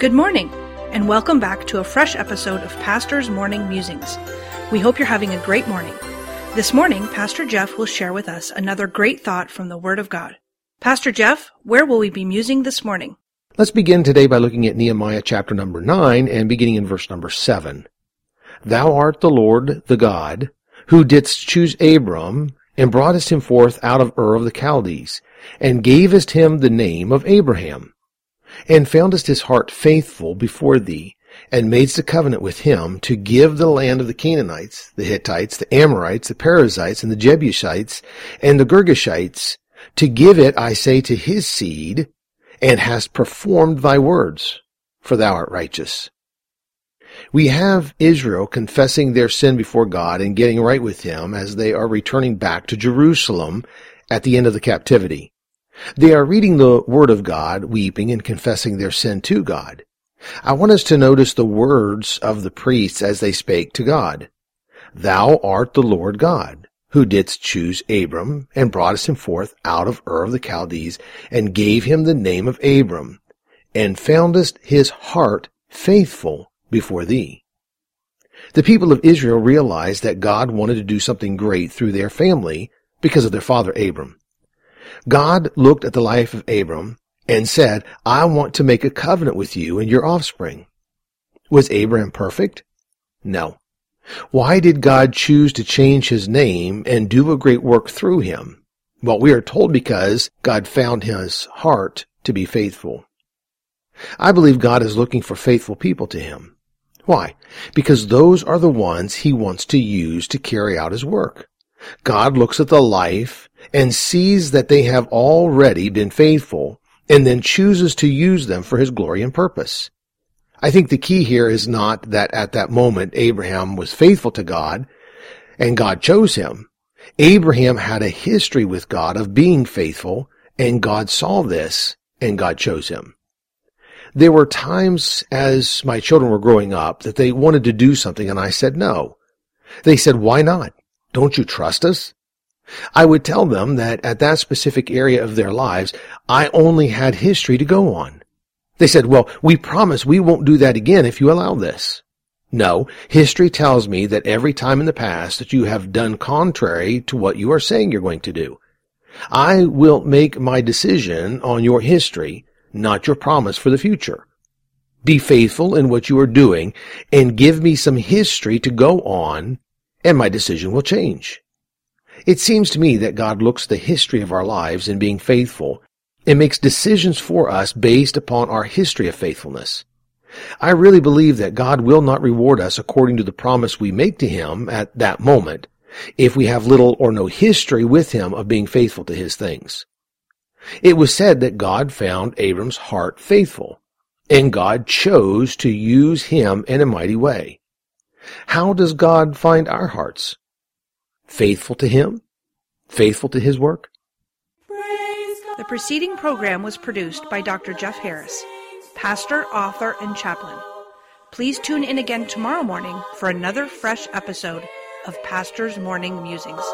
Good morning, and welcome back to a fresh episode of Pastor's Morning Musings. We hope you're having a great morning. This morning, Pastor Jeff will share with us another great thought from the Word of God. Pastor Jeff, where will we be musing this morning? Let's begin today by looking at Nehemiah chapter number 9 and beginning in verse number 7. Thou art the Lord, the God, who didst choose Abram and broughtest him forth out of Ur of the Chaldees, and gavest him the name of Abraham and foundest his heart faithful before thee, and madest a covenant with him to give the land of the Canaanites, the Hittites, the Amorites, the Perizzites, and the Jebusites, and the Girgashites, to give it, I say, to his seed, and hast performed thy words, for thou art righteous. We have Israel confessing their sin before God and getting right with him as they are returning back to Jerusalem at the end of the captivity. They are reading the Word of God, weeping and confessing their sin to God. I want us to notice the words of the priests as they spake to God. Thou art the Lord God, who didst choose Abram, and broughtest him forth out of Ur of the Chaldees, and gave him the name of Abram, and foundest his heart faithful before thee. The people of Israel realized that God wanted to do something great through their family because of their father Abram. God looked at the life of Abram and said, I want to make a covenant with you and your offspring. Was Abram perfect? No. Why did God choose to change his name and do a great work through him? Well, we are told because God found his heart to be faithful. I believe God is looking for faithful people to him. Why? Because those are the ones he wants to use to carry out his work. God looks at the life and sees that they have already been faithful and then chooses to use them for his glory and purpose. I think the key here is not that at that moment Abraham was faithful to God and God chose him. Abraham had a history with God of being faithful and God saw this and God chose him. There were times as my children were growing up that they wanted to do something and I said no. They said, why not? Don't you trust us? I would tell them that at that specific area of their lives, I only had history to go on. They said, well, we promise we won't do that again if you allow this. No, history tells me that every time in the past that you have done contrary to what you are saying you're going to do. I will make my decision on your history, not your promise for the future. Be faithful in what you are doing and give me some history to go on and my decision will change. It seems to me that God looks the history of our lives in being faithful and makes decisions for us based upon our history of faithfulness. I really believe that God will not reward us according to the promise we make to Him at that moment if we have little or no history with Him of being faithful to His things. It was said that God found Abram's heart faithful, and God chose to use him in a mighty way. How does God find our hearts? Faithful to Him? Faithful to His work? The preceding program was produced by Dr. Jeff Harris, pastor, author, and chaplain. Please tune in again tomorrow morning for another fresh episode of Pastor's Morning Musings.